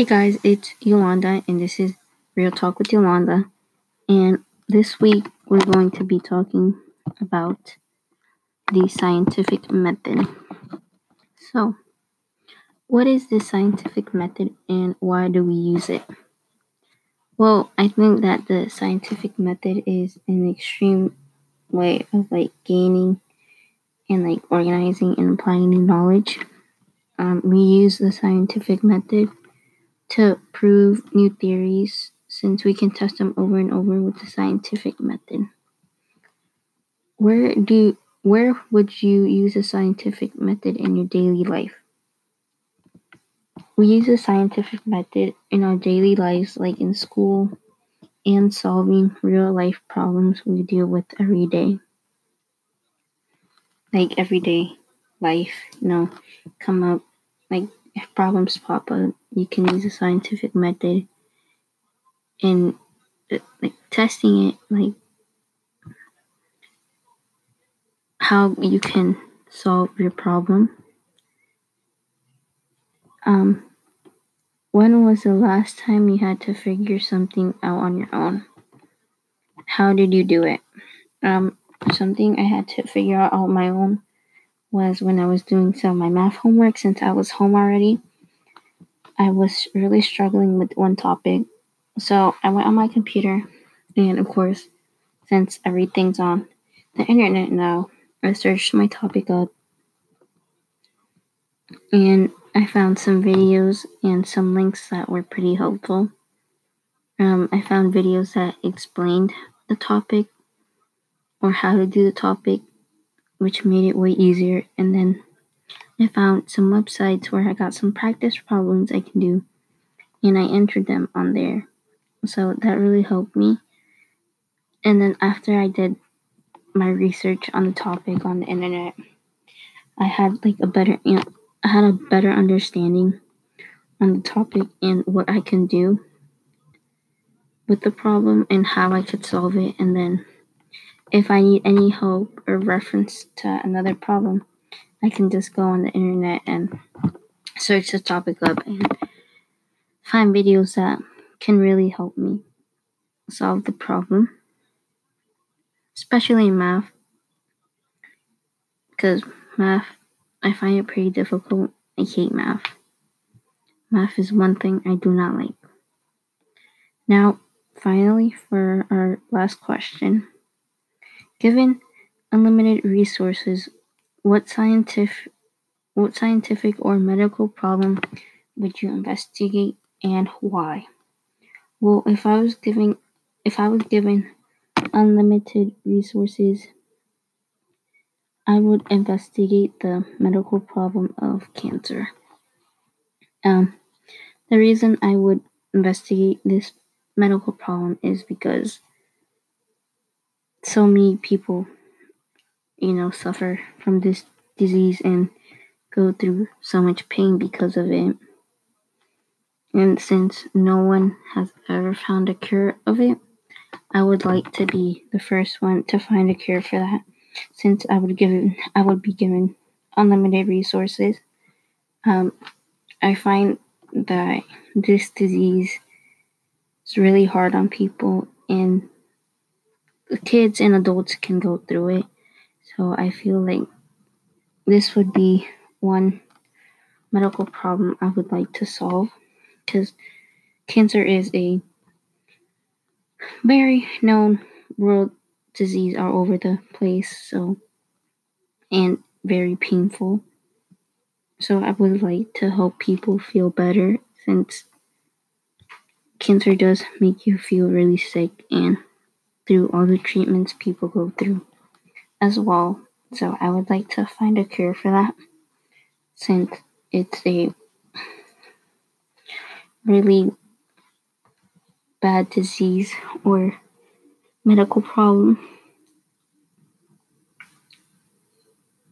Hey guys, it's Yolanda, and this is Real Talk with Yolanda. And this week we're going to be talking about the scientific method. So, what is the scientific method and why do we use it? Well, I think that the scientific method is an extreme way of like gaining and like organizing and applying new knowledge. Um, we use the scientific method to prove new theories since we can test them over and over with the scientific method. Where do where would you use a scientific method in your daily life? We use a scientific method in our daily lives like in school and solving real life problems we deal with every day. Like everyday life, you know, come up like if problems pop up, you can use a scientific method in uh, like testing it, like how you can solve your problem. Um, when was the last time you had to figure something out on your own? How did you do it? Um, something I had to figure out on my own was when I was doing some of my math homework since I was home already. I was really struggling with one topic. So I went on my computer, and of course, since everything's on the internet now, I searched my topic up and I found some videos and some links that were pretty helpful. Um, I found videos that explained the topic or how to do the topic, which made it way easier. And then I found some websites where I got some practice problems I can do, and I entered them on there. So that really helped me. And then after I did my research on the topic on the internet, I had like a better I had a better understanding on the topic and what I can do with the problem and how I could solve it. And then if I need any help or reference to another problem, I can just go on the internet and search the topic up and find videos that can really help me solve the problem, especially in math. Because math, I find it pretty difficult. I hate math. Math is one thing I do not like. Now, finally, for our last question. Given unlimited resources, what scientific what scientific or medical problem would you investigate and why? Well, if I was given if I was given unlimited resources, I would investigate the medical problem of cancer. Um, the reason I would investigate this medical problem is because so many people you know, suffer from this disease and go through so much pain because of it. And since no one has ever found a cure of it, I would like to be the first one to find a cure for that. Since I would given I would be given unlimited resources. Um, I find that this disease is really hard on people and kids and adults can go through it. So I feel like this would be one medical problem I would like to solve because cancer is a very known world disease all over the place so and very painful. So i would like to help people feel better since cancer does make you feel really sick and through all the treatments people go through as well. So I would like to find a cure for that since it's a really bad disease or medical problem.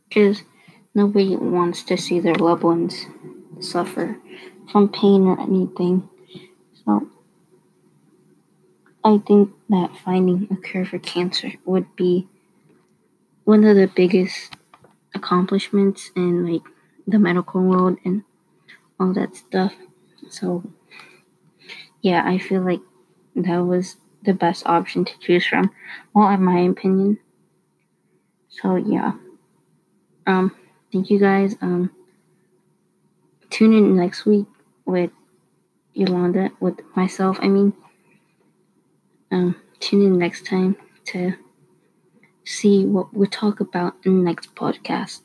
Because nobody wants to see their loved ones suffer from pain or anything. So I think that finding a cure for cancer would be one of the biggest accomplishments in like the medical world and all that stuff. So yeah, I feel like that was the best option to choose from. Well, in my opinion. So yeah. Um, thank you guys. Um, tune in next week with Yolanda, with myself. I mean, um, tune in next time to see what we'll talk about in the next podcast.